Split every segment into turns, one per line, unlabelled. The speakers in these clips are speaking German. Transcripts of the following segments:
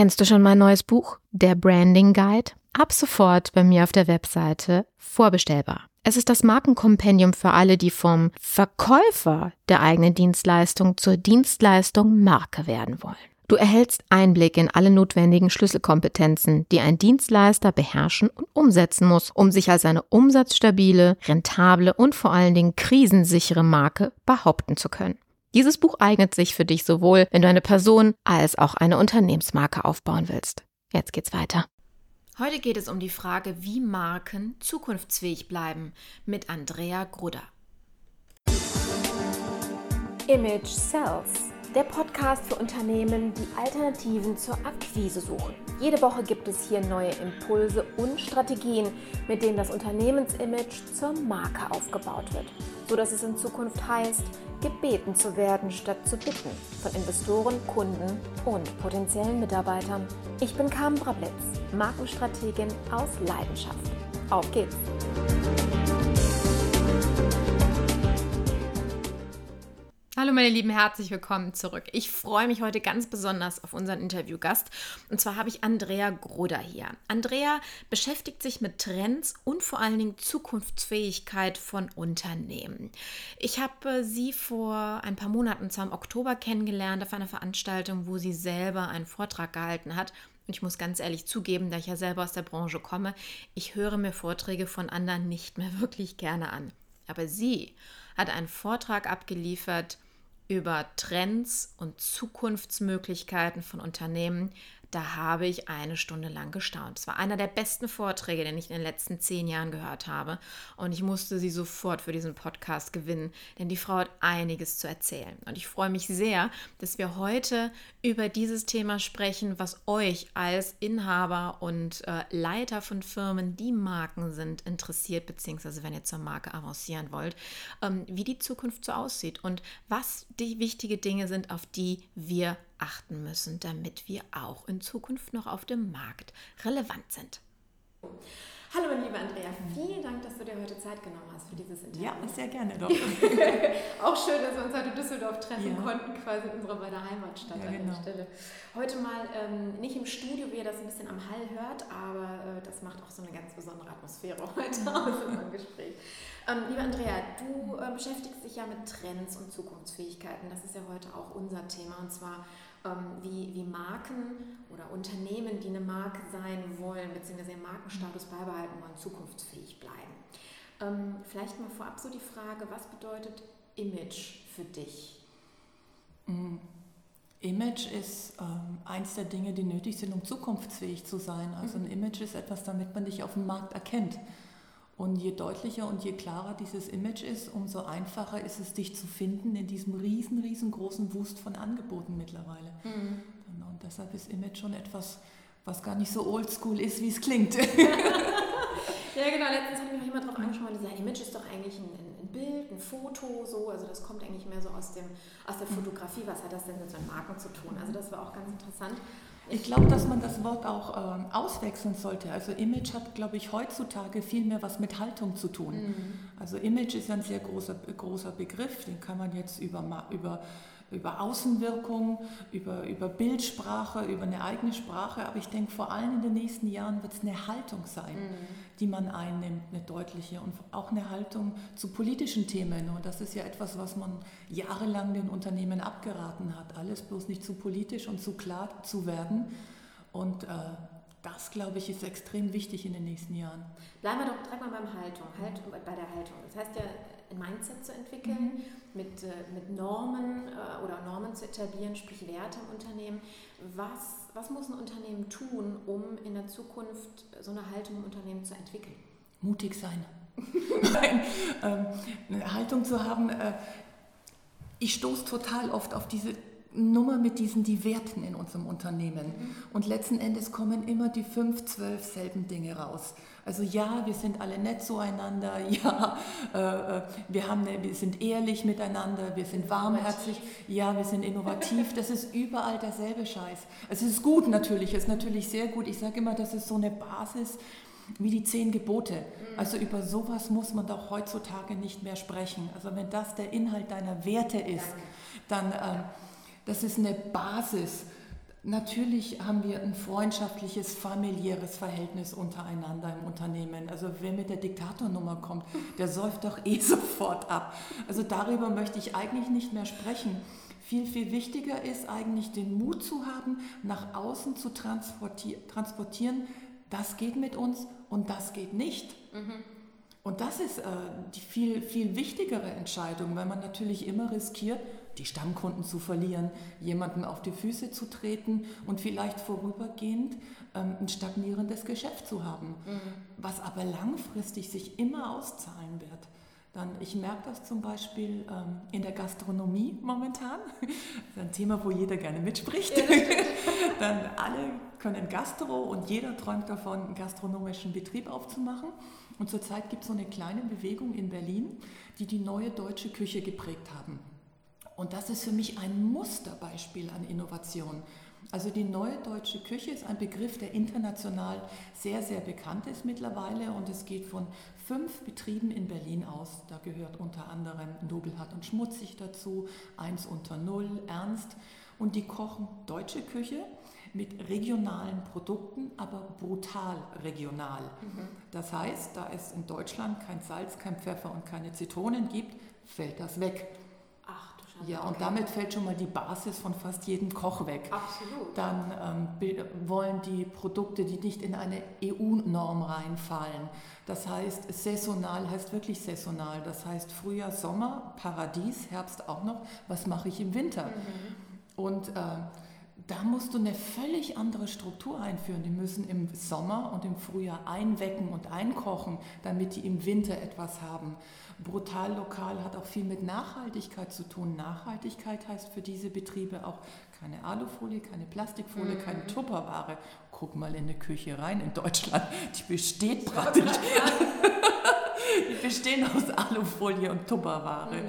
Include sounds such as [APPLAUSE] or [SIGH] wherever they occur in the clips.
Kennst du schon mein neues Buch, Der Branding Guide? Ab sofort bei mir auf der Webseite vorbestellbar. Es ist das Markenkompendium für alle, die vom Verkäufer der eigenen Dienstleistung zur Dienstleistung Marke werden wollen. Du erhältst Einblick in alle notwendigen Schlüsselkompetenzen, die ein Dienstleister beherrschen und umsetzen muss, um sich als eine umsatzstabile, rentable und vor allen Dingen krisensichere Marke behaupten zu können. Dieses Buch eignet sich für dich sowohl, wenn du eine Person als auch eine Unternehmensmarke aufbauen willst. Jetzt geht's weiter. Heute geht es um die Frage, wie Marken zukunftsfähig bleiben mit Andrea Grudder.
Image Sells der Podcast für Unternehmen, die Alternativen zur Akquise suchen. Jede Woche gibt es hier neue Impulse und Strategien, mit denen das Unternehmensimage zur Marke aufgebaut wird, sodass es in Zukunft heißt, gebeten zu werden statt zu bitten von Investoren, Kunden und potenziellen Mitarbeitern. Ich bin Carmen Brablitz, Markenstrategin aus Leidenschaft. Auf geht's!
Hallo meine Lieben, herzlich willkommen zurück. Ich freue mich heute ganz besonders auf unseren Interviewgast. Und zwar habe ich Andrea Groder hier. Andrea beschäftigt sich mit Trends und vor allen Dingen Zukunftsfähigkeit von Unternehmen. Ich habe sie vor ein paar Monaten, zwar im Oktober, kennengelernt auf einer Veranstaltung, wo sie selber einen Vortrag gehalten hat. Und ich muss ganz ehrlich zugeben, da ich ja selber aus der Branche komme, ich höre mir Vorträge von anderen nicht mehr [LAUGHS] wirklich gerne an. Aber sie hat einen Vortrag abgeliefert, über Trends und Zukunftsmöglichkeiten von Unternehmen da habe ich eine Stunde lang gestaunt. Es war einer der besten Vorträge, den ich in den letzten zehn Jahren gehört habe. Und ich musste sie sofort für diesen Podcast gewinnen, denn die Frau hat einiges zu erzählen. Und ich freue mich sehr, dass wir heute über dieses Thema sprechen, was euch als Inhaber und äh, Leiter von Firmen, die Marken sind, interessiert, beziehungsweise wenn ihr zur Marke avancieren wollt, ähm, wie die Zukunft so aussieht und was die wichtigen Dinge sind, auf die wir achten müssen, damit wir auch in Zukunft noch auf dem Markt relevant sind.
Hallo meine liebe Andrea, vielen Dank, dass du dir heute Zeit genommen hast für dieses Interview.
Ja, sehr gerne doch. [LAUGHS]
auch schön, dass wir uns heute in Düsseldorf treffen ja. konnten, quasi in unserer bei der Heimatstadt ja, genau. an der genau. Stelle. Heute mal ähm, nicht im Studio, wie ihr das ein bisschen am Hall hört, aber äh, das macht auch so eine ganz besondere Atmosphäre [LAUGHS] heute [LAUGHS] aus unserem Gespräch. Ähm, liebe Andrea, du äh, beschäftigst dich ja mit Trends und Zukunftsfähigkeiten. Das ist ja heute auch unser Thema und zwar wie, wie Marken oder Unternehmen, die eine Marke sein wollen, beziehungsweise ihren Markenstatus beibehalten wollen, zukunftsfähig bleiben. Ähm, vielleicht mal vorab so die Frage, was bedeutet Image für dich?
Mm. Image ist ähm, eins der Dinge, die nötig sind, um zukunftsfähig zu sein. Also ein mhm. Image ist etwas, damit man dich auf dem Markt erkennt. Und je deutlicher und je klarer dieses Image ist, umso einfacher ist es, dich zu finden in diesem riesen, riesengroßen Wust von Angeboten mittlerweile. Mhm. Und deshalb ist Image schon etwas, was gar nicht so oldschool ist, wie es klingt. [LAUGHS]
ja, genau. Letztens hat mich auch jemand darauf angesprochen, ein Image ist doch eigentlich ein, ein, Bild, ein Foto, so. Also das kommt eigentlich mehr so aus, dem, aus der Fotografie. Was hat das denn mit so Marken zu tun? Also das war auch ganz interessant.
Ich glaube, dass man das Wort auch ähm, auswechseln sollte. Also Image hat, glaube ich, heutzutage viel mehr was mit Haltung zu tun. Mhm. Also Image ist ja ein sehr großer, großer Begriff, den kann man jetzt über, über über Außenwirkung, über, über Bildsprache, über eine eigene Sprache. Aber ich denke, vor allem in den nächsten Jahren wird es eine Haltung sein, mhm. die man einnimmt, eine deutliche. Und auch eine Haltung zu politischen Themen. Und das ist ja etwas, was man jahrelang den Unternehmen abgeraten hat. Alles bloß nicht zu politisch und zu klar zu werden. Und äh, das, glaube ich, ist extrem wichtig in den nächsten Jahren.
Bleiben wir doch direkt mal beim Haltung, Haltung bei der Haltung. Das heißt ja, ein Mindset zu entwickeln, mhm. mit, äh, mit Normen äh, oder Normen zu etablieren, sprich Werte im Unternehmen. Was, was muss ein Unternehmen tun, um in der Zukunft so eine Haltung im Unternehmen zu entwickeln?
Mutig sein. [LAUGHS] Nein, ähm, eine Haltung zu haben. Äh, ich stoße total oft auf diese Nummer mit diesen die Werten in unserem Unternehmen. Mhm. Und letzten Endes kommen immer die fünf, zwölf selben Dinge raus. Also ja, wir sind alle nett zueinander, [LAUGHS] ja, äh, äh, wir, haben eine, wir sind ehrlich miteinander, wir sind warmherzig, ja, wir sind innovativ, das ist überall derselbe Scheiß. Also es ist gut natürlich, es ist natürlich sehr gut. Ich sage immer, das ist so eine Basis wie die zehn Gebote. Mhm. Also über sowas muss man doch heutzutage nicht mehr sprechen. Also wenn das der Inhalt deiner Werte ist, dann... Ähm, das ist eine Basis. Natürlich haben wir ein freundschaftliches, familiäres Verhältnis untereinander im Unternehmen. Also wer mit der Diktatornummer kommt, der säuft doch eh [LAUGHS] sofort ab. Also darüber möchte ich eigentlich nicht mehr sprechen. Viel, viel wichtiger ist eigentlich den Mut zu haben, nach außen zu transportieren, das geht mit uns und das geht nicht. Mhm. Und das ist äh, die viel, viel wichtigere Entscheidung, weil man natürlich immer riskiert, die Stammkunden zu verlieren, jemandem auf die Füße zu treten und vielleicht vorübergehend ähm, ein stagnierendes Geschäft zu haben, mhm. was aber langfristig sich immer auszahlen wird. Dann, ich merke das zum Beispiel ähm, in der Gastronomie momentan. Das ist ein Thema, wo jeder gerne mitspricht. Ja, [LAUGHS] Dann alle können Gastro und jeder träumt davon, einen gastronomischen Betrieb aufzumachen. Und zurzeit gibt es so eine kleine Bewegung in Berlin, die die neue deutsche Küche geprägt haben. Und das ist für mich ein Musterbeispiel an Innovation. Also die neue deutsche Küche ist ein Begriff, der international sehr, sehr bekannt ist mittlerweile und es geht von fünf Betrieben in Berlin aus. Da gehört unter anderem Nobelhart und Schmutzig dazu, Eins unter Null, Ernst und die kochen deutsche Küche mit regionalen Produkten, aber brutal regional. Mhm. Das heißt, da es in Deutschland kein Salz, kein Pfeffer und keine Zitronen gibt, fällt das weg. Ja, und damit fällt schon mal die Basis von fast jedem Koch weg.
Absolut.
Dann ähm, wollen die Produkte, die nicht in eine EU-Norm reinfallen. Das heißt, saisonal heißt wirklich saisonal. Das heißt Frühjahr, Sommer, Paradies, Herbst auch noch. Was mache ich im Winter? Mhm. Und äh, da musst du eine völlig andere Struktur einführen. Die müssen im Sommer und im Frühjahr einwecken und einkochen, damit die im Winter etwas haben. Brutal lokal hat auch viel mit Nachhaltigkeit zu tun. Nachhaltigkeit heißt für diese Betriebe auch keine Alufolie, keine Plastikfolie, mhm. keine Tupperware. Guck mal in eine Küche rein in Deutschland, die besteht praktisch. [LAUGHS] die bestehen aus Alufolie und Tupperware. Mhm.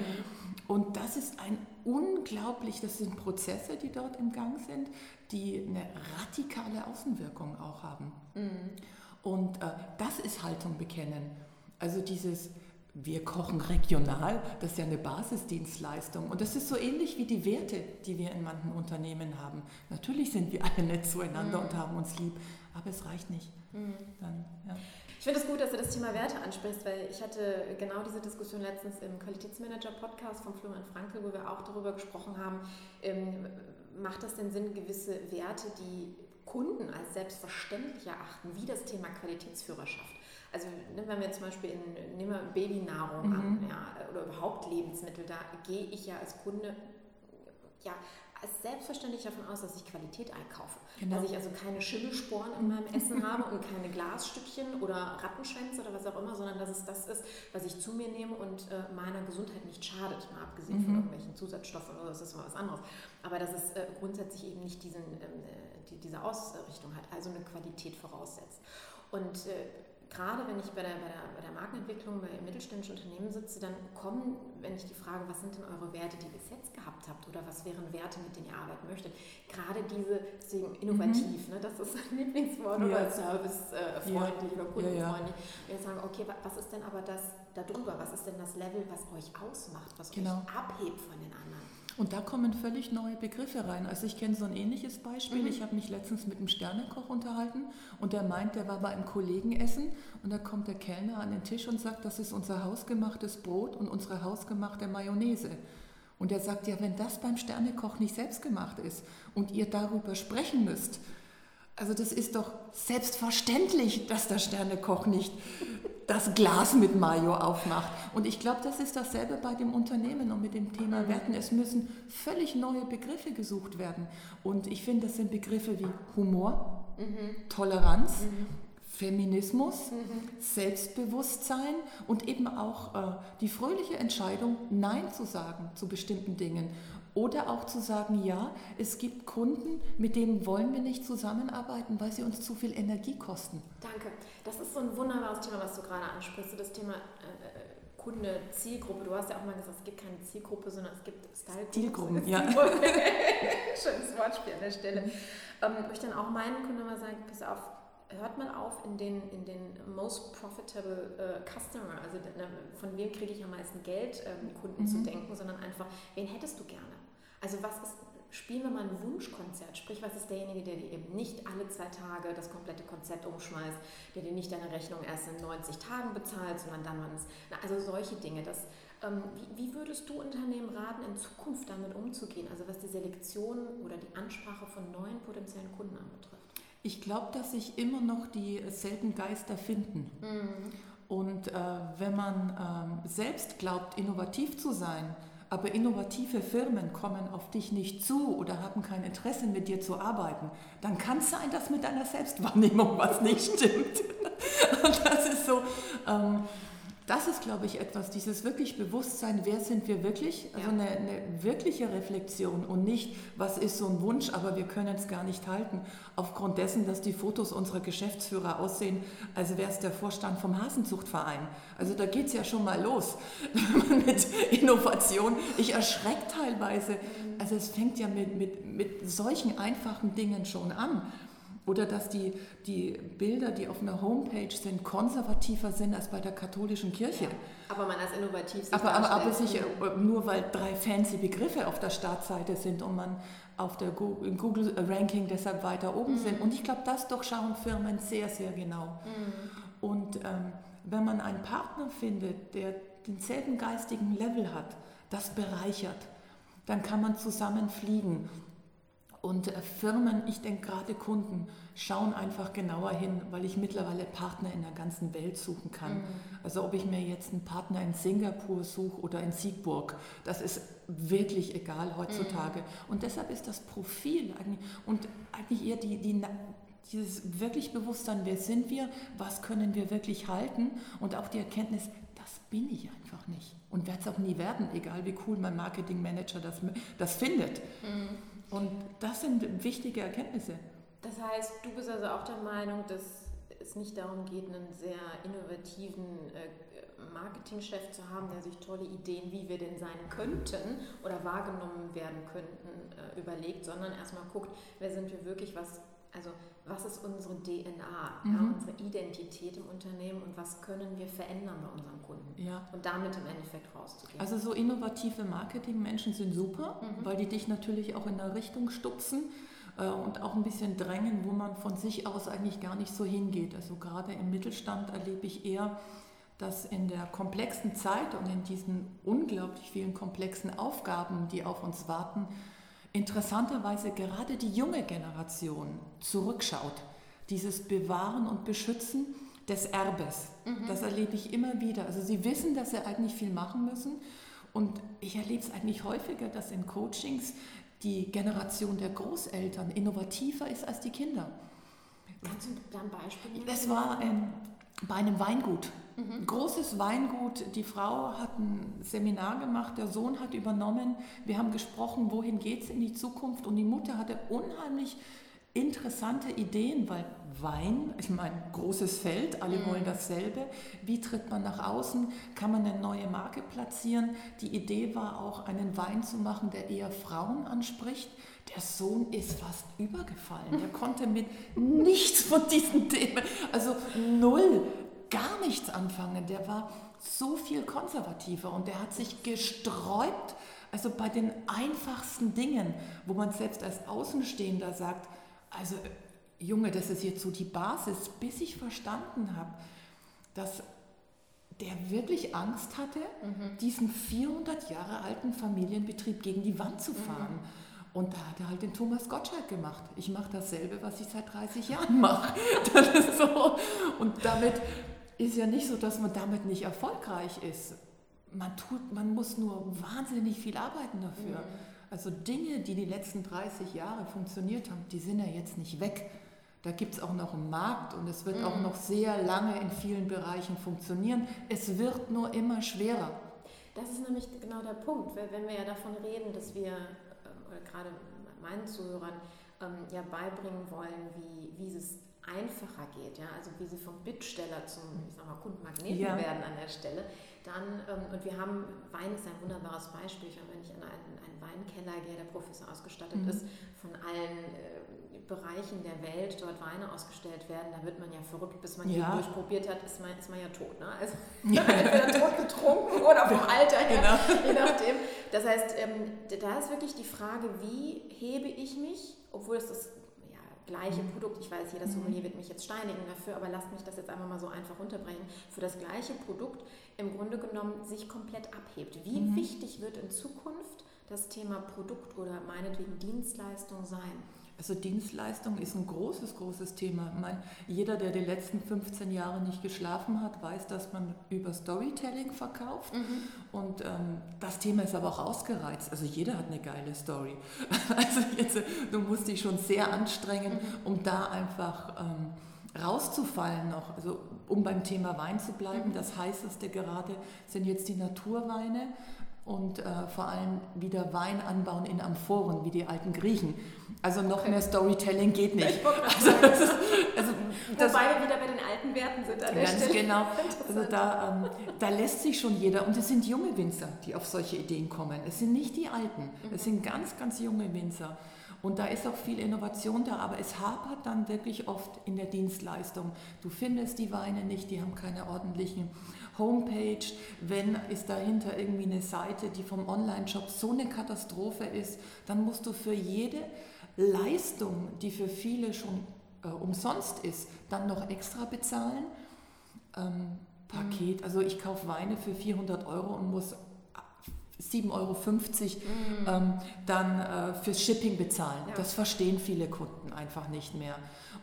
Und das ist ein unglaublich, das sind Prozesse, die dort im Gang sind, die eine radikale Außenwirkung auch haben. Mhm. Und äh, das ist Haltung bekennen. Also dieses, wir kochen regional, das ist ja eine Basisdienstleistung. Und das ist so ähnlich wie die Werte, die wir in manchen Unternehmen haben. Natürlich sind wir alle nett zueinander mhm. und haben uns lieb, aber es reicht nicht. Mhm.
Dann, ja. Ich finde es gut, dass du das Thema Werte ansprichst, weil ich hatte genau diese Diskussion letztens im Qualitätsmanager-Podcast von Florian Frankel, wo wir auch darüber gesprochen haben, ähm, macht das denn Sinn, gewisse Werte, die Kunden als selbstverständlich erachten, wie das Thema Qualitätsführerschaft, also ne, wenn wir zum Beispiel in, nehmen wir Babynahrung mhm. an ja, oder überhaupt Lebensmittel, da gehe ich ja als Kunde ja, selbstverständlich davon aus, dass ich Qualität einkaufe. Genau. Dass ich also keine Schimmelsporen in meinem Essen [LAUGHS] habe und keine Glasstückchen oder Rattenschwänze oder was auch immer, sondern dass es das ist, was ich zu mir nehme und äh, meiner Gesundheit nicht schadet, mal abgesehen mhm. von irgendwelchen Zusatzstoffen oder das ist mal was anderes. Aber dass es äh, grundsätzlich eben nicht diesen, ähm, äh, die, diese Ausrichtung hat, also eine Qualität voraussetzt. Und äh, gerade wenn ich bei der, bei, der, bei der Markenentwicklung bei mittelständischen Unternehmen sitze, dann kommen, wenn ich die Frage, was sind denn eure Werte, die ihr bis jetzt gehabt habt oder was wären Werte, mit denen ihr arbeiten möchtet, gerade diese, deswegen innovativ, mhm. ne, das ist [LAUGHS] ein Lieblingswort ja. oder servicefreundlich ja. oder kundenfreundlich. Ja. Wir sagen, okay, was ist denn aber das darüber, was ist denn das Level, was euch ausmacht, was genau. euch abhebt von den anderen?
Und da kommen völlig neue Begriffe rein. Also ich kenne so ein ähnliches Beispiel. Mhm. Ich habe mich letztens mit einem Sternekoch unterhalten und der meint, der war bei einem Kollegen essen und da kommt der Kellner an den Tisch und sagt, das ist unser hausgemachtes Brot und unsere hausgemachte Mayonnaise. Und er sagt, ja, wenn das beim Sternekoch nicht selbst gemacht ist und ihr darüber sprechen müsst, also das ist doch selbstverständlich, dass der Sternekoch nicht das Glas mit Mayo aufmacht. Und ich glaube, das ist dasselbe bei dem Unternehmen und mit dem Thema Werten. Es müssen völlig neue Begriffe gesucht werden. Und ich finde, das sind Begriffe wie Humor, mhm. Toleranz, mhm. Feminismus, mhm. Selbstbewusstsein und eben auch äh, die fröhliche Entscheidung, Nein zu sagen zu bestimmten Dingen. Oder auch zu sagen, ja, es gibt Kunden, mit denen wollen wir nicht zusammenarbeiten, weil sie uns zu viel Energie kosten.
Danke. Das ist so ein wunderbares Thema, was du gerade ansprichst. Das Thema äh, Kunde, Zielgruppe. Du hast ja auch mal gesagt, es gibt keine Zielgruppe, sondern es gibt
Style-Zielgruppen. [LAUGHS] Ja.
Schönes Wortspiel an der Stelle. Ähm, wo ich dann auch meinen Kunden mal sagen, pass auf, hört mal auf, in den, in den most profitable uh, customer, also von wem kriege ich am meisten Geld, ähm, Kunden mhm. zu denken, sondern einfach, wen hättest du gerne? Also was ist, spielen wir mal ein Wunschkonzert. Sprich, was ist derjenige, der dir eben nicht alle zwei Tage das komplette Konzert umschmeißt, der dir nicht deine Rechnung erst in 90 Tagen bezahlt, sondern dann, wann es. Also solche Dinge. Das, ähm, wie, wie, würdest du Unternehmen raten, in Zukunft damit umzugehen? Also was die Selektion oder die Ansprache von neuen potenziellen Kunden anbetrifft?
Ich glaube, dass sich immer noch die selten Geister finden. Mhm. Und äh, wenn man äh, selbst glaubt, innovativ zu sein, aber innovative Firmen kommen auf dich nicht zu oder haben kein Interesse mit dir zu arbeiten, dann kann es sein, dass mit deiner Selbstwahrnehmung was nicht stimmt. [LAUGHS] Und das ist so, ähm, das ist, glaube ich, etwas, dieses wirklich Bewusstsein, wer sind wir wirklich? Also ja. eine, eine, wirkliche Reflexion und nicht, was ist so ein Wunsch, aber wir können es gar nicht halten, aufgrund dessen, dass die Fotos unserer Geschäftsführer aussehen, als wäre es der Vorstand vom Hasenzuchtverein. Also da geht es ja schon mal los [LAUGHS] mit Innovation. Ich erschrecke teilweise. Also es fängt ja mit, mit, mit solchen einfachen Dingen schon an. Oder dass die, die Bilder, die auf einer Homepage sind, konservativer sind als bei der katholischen Kirche. Ja,
aber man als innovativ
sich aber, aber, aber sich, nur weil drei fancy Begriffe auf der Startseite sind und man auf der Google-Ranking deshalb weiter oben mhm. sind. Und ich glaube, das durchschauen Firmen sehr, sehr genau. Mhm. Und ähm, wenn man einen Partner findet, der denselben geistigen Level hat, das bereichert, dann kann man zusammen fliegen. Und äh, Firmen, ich denke gerade Kunden, schauen einfach genauer hin, weil ich mittlerweile Partner in der ganzen Welt suchen kann. Mhm. Also ob ich mir jetzt einen Partner in Singapur suche oder in Siegburg, das ist wirklich egal heutzutage. Mhm. Und deshalb ist das Profil eigentlich und eigentlich eher die, die, dieses wirklich Bewusstsein, wer sind wir, was können wir wirklich halten und auch die Erkenntnis, das bin ich einfach nicht und werde es auch nie werden, egal wie cool mein Marketingmanager das, das findet. Mhm. Und das sind wichtige Erkenntnisse.
Das heißt, du bist also auch der Meinung, dass es nicht darum geht, einen sehr innovativen äh, Marketingchef zu haben, der sich tolle Ideen, wie wir denn sein könnten oder wahrgenommen werden könnten, äh, überlegt, sondern erstmal guckt, wer sind wir wirklich, was, also was ist unsere DNA, mhm. ja, unsere Identität im Unternehmen und was können wir verändern bei unseren Kunden. Ja. Und damit im Endeffekt rauszugehen.
Also so innovative Marketingmenschen sind super, mhm. weil die dich natürlich auch in eine Richtung stupsen äh, und auch ein bisschen drängen, wo man von sich aus eigentlich gar nicht so hingeht. Also gerade im Mittelstand erlebe ich eher, dass in der komplexen Zeit und in diesen unglaublich vielen komplexen Aufgaben, die auf uns warten, interessanterweise gerade die junge Generation zurückschaut. Dieses Bewahren und Beschützen des Erbes. Mhm. Das erlebe ich immer wieder. Also sie wissen, dass sie eigentlich viel machen müssen. Und ich erlebe es eigentlich häufiger, dass in Coachings die Generation der Großeltern innovativer ist als die Kinder.
Kannst du da ein Beispiel nennen?
Es war ähm, bei einem Weingut. Mhm. Großes Weingut. Die Frau hat ein Seminar gemacht, der Sohn hat übernommen. Wir haben gesprochen, wohin geht es in die Zukunft. Und die Mutter hatte unheimlich interessante Ideen, weil Wein, ich meine, großes Feld, alle mhm. wollen dasselbe. Wie tritt man nach außen? Kann man eine neue Marke platzieren? Die Idee war auch, einen Wein zu machen, der eher Frauen anspricht. Der Sohn ist fast übergefallen. Er [LAUGHS] konnte mit nichts von diesen Themen, also null, gar nichts anfangen. Der war so viel konservativer und der hat sich gesträubt, also bei den einfachsten Dingen, wo man selbst als Außenstehender sagt, also Junge, das ist jetzt so die Basis, bis ich verstanden habe, dass der wirklich Angst hatte, mhm. diesen 400 Jahre alten Familienbetrieb gegen die Wand zu fahren. Mhm. Und da hat er halt den Thomas Gottschalk gemacht. Ich mache dasselbe, was ich seit 30 Jahren mache. [LAUGHS] Das ist so. Und damit ist ja nicht so, dass man damit nicht erfolgreich ist. Man, tut, man muss nur wahnsinnig viel arbeiten dafür. Mhm. Also Dinge, die die letzten 30 Jahre funktioniert haben, die sind ja jetzt nicht weg. Da gibt es auch noch einen Markt und es wird mhm. auch noch sehr lange in vielen Bereichen funktionieren. Es wird nur immer schwerer.
Das ist nämlich genau der Punkt, wenn wir ja davon reden, dass wir, ähm, oder gerade meinen Zuhörern, ähm, ja beibringen wollen, wie, wie es einfacher geht, ja, also wie sie vom Bittsteller zum, ich sag mal, Kundenmagneten ja. werden an der Stelle, dann, ähm, und wir haben, Wein ist ein wunderbares Beispiel, ich meine, wenn ich an einen, einen Weinkeller gehe, der professionell ausgestattet mhm. ist, von allen äh, Bereichen der Welt dort Weine ausgestellt werden, da wird man ja verrückt, bis man ja. die durchprobiert hat, ist man, ist man ja tot. Ne? Also [LAUGHS] ja. [LAUGHS] entweder tot getrunken oder vom Alter her, genau. [LAUGHS] je nachdem. Das heißt, ähm, da ist wirklich die Frage, wie hebe ich mich, obwohl es das gleiche mhm. Produkt, ich weiß, jeder mhm. Sommelier wird mich jetzt steinigen dafür, aber lasst mich das jetzt einfach mal so einfach runterbringen, für das gleiche Produkt im Grunde genommen sich komplett abhebt. Wie mhm. wichtig wird in Zukunft das Thema Produkt oder meinetwegen Dienstleistung sein?
Also Dienstleistung ist ein großes, großes Thema. Ich meine, jeder, der die letzten 15 Jahre nicht geschlafen hat, weiß, dass man über Storytelling verkauft. Mhm. Und ähm, das Thema ist aber auch ausgereizt. Also jeder hat eine geile Story. [LAUGHS] Also jetzt, du musst dich schon sehr anstrengen, mhm. um da einfach ähm, rauszufallen noch. Also um beim Thema Wein zu bleiben, mhm. das heißeste gerade sind jetzt die Naturweine und äh, vor allem wieder Wein anbauen in Amphoren, wie die alten Griechen. Also noch okay. mehr Storytelling geht nicht. Also,
das ist, also das Wobei wir wieder bei den alten Werten sind an der
ganz Stelle. genau. [LAUGHS] Also da, ähm, da lässt sich schon jeder, und es sind junge Winzer, die auf solche Ideen kommen. Es sind nicht die Alten, mhm. es sind ganz, ganz junge Winzer. Und da ist auch viel Innovation da, aber es hapert dann wirklich oft in der Dienstleistung. Du findest die Weine nicht, die haben keine ordentlichen Homepage, wenn ist dahinter irgendwie eine Seite, die vom Online-Shop so eine Katastrophe ist, dann musst du für jede Leistung, die für viele schon äh, umsonst ist, dann noch extra bezahlen. Ähm, Paket, mhm. also ich kaufe Weine für 400 Euro und muss 7,50 Euro mhm. ähm, dann äh, fürs Shipping bezahlen. Ja. Das verstehen viele Kunden einfach nicht mehr.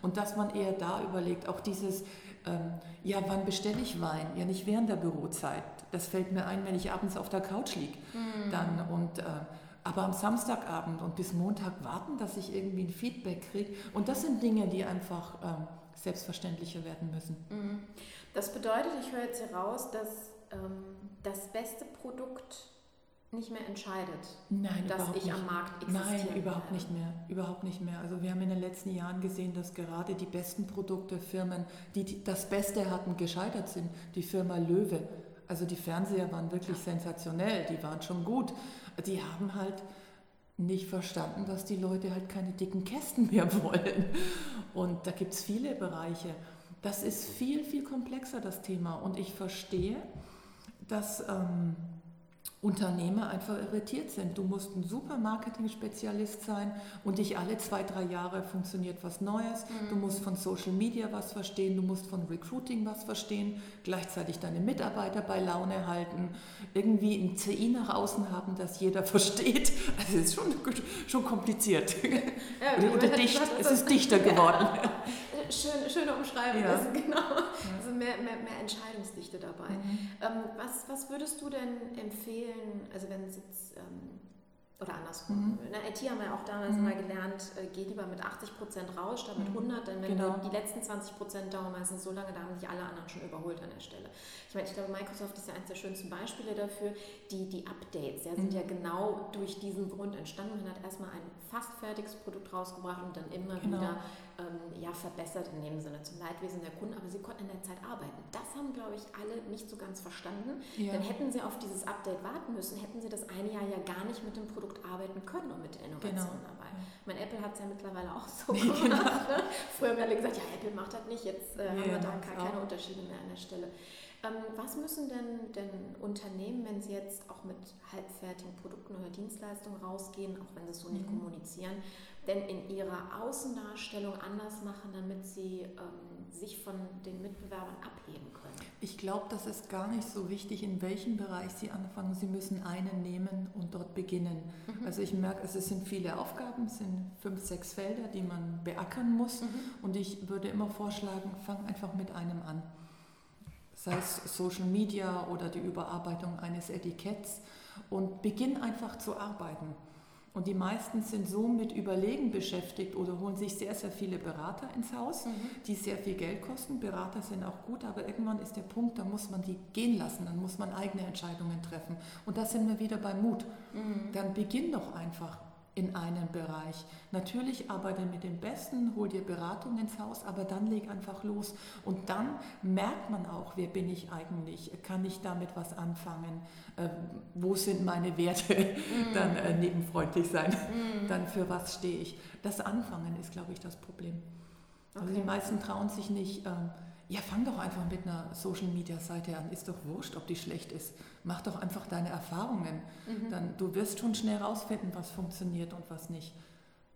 Und dass man eher da überlegt, auch dieses, ähm, ja, wann bestelle ich Wein? Ja, nicht während der Bürozeit. Das fällt mir ein, wenn ich abends auf der Couch liege. Dann und äh, aber am Samstagabend und bis Montag warten, dass ich irgendwie ein Feedback kriege. Und das sind Dinge, die einfach ähm, selbstverständlicher werden müssen. Mhm.
Das bedeutet, ich höre jetzt hier raus, dass ähm, das beste Produkt nicht mehr entscheidet,
Nein,
dass ich
nicht.
am Markt
existiere. Nein, überhaupt nicht mehr. Überhaupt nicht mehr. Also wir haben in den letzten Jahren gesehen, dass gerade die besten Produkte, Firmen, die das Beste hatten, gescheitert sind. Die Firma Löwe. Also die Fernseher waren wirklich sensationell, die waren schon gut. Die haben halt nicht verstanden, dass die Leute halt keine dicken Kästen mehr [LAUGHS] wollen. Und da gibt es viele Bereiche. Das ist viel, viel komplexer, das Thema. Und ich verstehe, dass... Ähm, Unternehmer einfach irritiert sind. Du musst ein super Marketing-Spezialist sein und dich alle zwei, drei Jahre funktioniert was Neues. Mhm. Du musst von Social Media was verstehen, du musst von Recruiting was verstehen, gleichzeitig deine Mitarbeiter bei Laune halten, irgendwie ein CI nach außen haben, das jeder [LAUGHS] versteht. Also es ist schon, schon kompliziert. Ja, [LAUGHS] oder, oder dicht, es ist dichter [LAUGHS] geworden.
Schön, schöne Umschreibung, ja. ist, genau. Also mehr, mehr, mehr Entscheidungsdichte dabei. Mhm. Ähm, was, was würdest du denn empfehlen, also wenn es jetzt ähm, oder andersrum. Mhm. In der IT haben wir auch damals mhm. immer gelernt, äh, geh lieber mit 80 Prozent raus statt mit 100, mhm. denn wenn genau. die letzten 20 Prozent dauern meistens so lange, da haben sich alle anderen schon überholt an der Stelle. Ich meine, ich glaube, Microsoft ist ja eines der schönsten Beispiele dafür. Die, die Updates ja, sind mhm. ja genau durch diesen Grund entstanden. Man hat erstmal ein fast fertiges Produkt rausgebracht und dann immer genau. wieder ähm, ja, verbessert in dem Sinne zum Leidwesen der Kunden, aber sie konnten in der Zeit arbeiten. Das haben, glaube ich, alle nicht so ganz verstanden. Ja. Dann hätten sie auf dieses Update warten müssen, hätten sie das eine Jahr ja gar nicht mit dem Produkt arbeiten können und mit der Innovation genau. dabei. Mein Apple hat es ja mittlerweile auch so [LAUGHS] gemacht. Genau. Ne? Früher haben wir alle gesagt, ja, Apple macht das nicht, jetzt äh, nee, haben wir da keine, keine Unterschiede mehr an der Stelle. Ähm, was müssen denn, denn Unternehmen, wenn sie jetzt auch mit halbfertigen Produkten oder Dienstleistungen rausgehen, auch wenn sie es so nicht mhm. kommunizieren, denn in ihrer Außendarstellung anders machen, damit sie ähm, sich von den Mitbewerbern abheben können?
Ich glaube, das ist gar nicht so wichtig, in welchem Bereich Sie anfangen. Sie müssen einen nehmen und dort beginnen. Mhm. Also ich merke, es sind viele Aufgaben, es sind fünf, sechs Felder, die man beackern muss. Mhm. Und ich würde immer vorschlagen, fang einfach mit einem an. Sei es Social Media oder die Überarbeitung eines Etiketts und beginn einfach zu arbeiten. Und die meisten sind so mit Überlegen beschäftigt oder holen sich sehr, sehr viele Berater ins Haus, mhm. die sehr viel Geld kosten. Berater sind auch gut, aber irgendwann ist der Punkt, da muss man die gehen lassen, dann muss man eigene Entscheidungen treffen. Und da sind wir wieder beim Mut. Mhm. Dann beginn doch einfach in einen Bereich. Natürlich arbeite mit dem Besten, hol dir Beratung ins Haus, aber dann leg einfach los. Und dann merkt man auch, wer bin ich eigentlich? Kann ich damit was anfangen? Äh, wo sind meine Werte? Mm. Dann äh, nebenfreundlich sein. Mm. Dann für was stehe ich? Das Anfangen ist, glaube ich, das Problem. Okay. Also die meisten trauen sich nicht. Ähm, ja, fang doch einfach mit einer Social-Media-Seite an. Ist doch wurscht, ob die schlecht ist. Mach doch einfach deine Erfahrungen. Mhm. Dann, du wirst schon schnell rausfinden, was funktioniert und was nicht.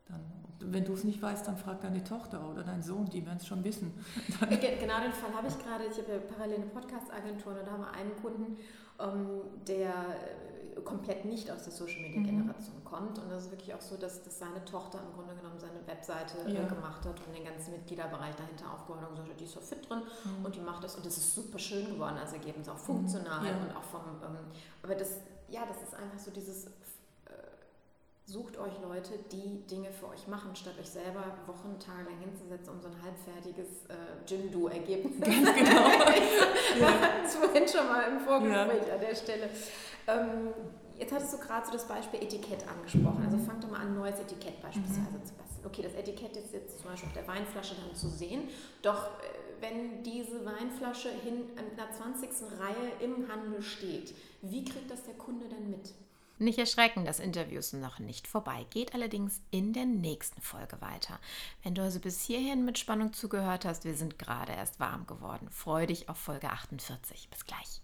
Dann, wenn du es nicht weißt, dann frag deine Tochter oder deinen Sohn, die werden es schon wissen. [LAUGHS]
Dann genau den Fall habe ich gerade. Ich habe ja parallel eine Podcast-Agentur und da haben wir einen Kunden, der komplett nicht aus der Social Media mhm. Generation mhm. kommt. Und das ist wirklich auch so, dass, dass seine Tochter im Grunde genommen seine Webseite äh, ja. gemacht hat und den ganzen Mitgliederbereich dahinter aufgebaut und gesagt hat, die ist so fit drin mhm. und die macht das und das ist super schön geworden. Also ergeben es auch mhm. funktional ja. und auch vom, ähm, aber das, ja, das ist einfach so dieses Sucht euch Leute, die Dinge für euch machen, statt euch selber Wochen, Tage lang hinzusetzen, um so ein halbfertiges äh, Jim-Do-Ergebnis. [LAUGHS] Ganz genau. [LAUGHS] Hatten es vorhin schon mal im Vorgespräch ja. an der Stelle. Ähm, jetzt hattest du gerade so das Beispiel Etikett angesprochen. Also fang doch mal an, ein neues Etikett beispielsweise mhm. zu basteln. Okay, das Etikett ist jetzt zum Beispiel auf der Weinflasche dann zu sehen. Doch äh, wenn diese Weinflasche hin an der 20. Reihe im Handel steht, wie kriegt das der Kunde denn mit?
Nicht erschrecken, das Interview ist noch nicht vorbei, geht allerdings in der nächsten Folge weiter. Wenn du also bis hierhin mit Spannung zugehört hast, wir sind gerade erst warm geworden. Freue dich auf Folge 48. Bis gleich.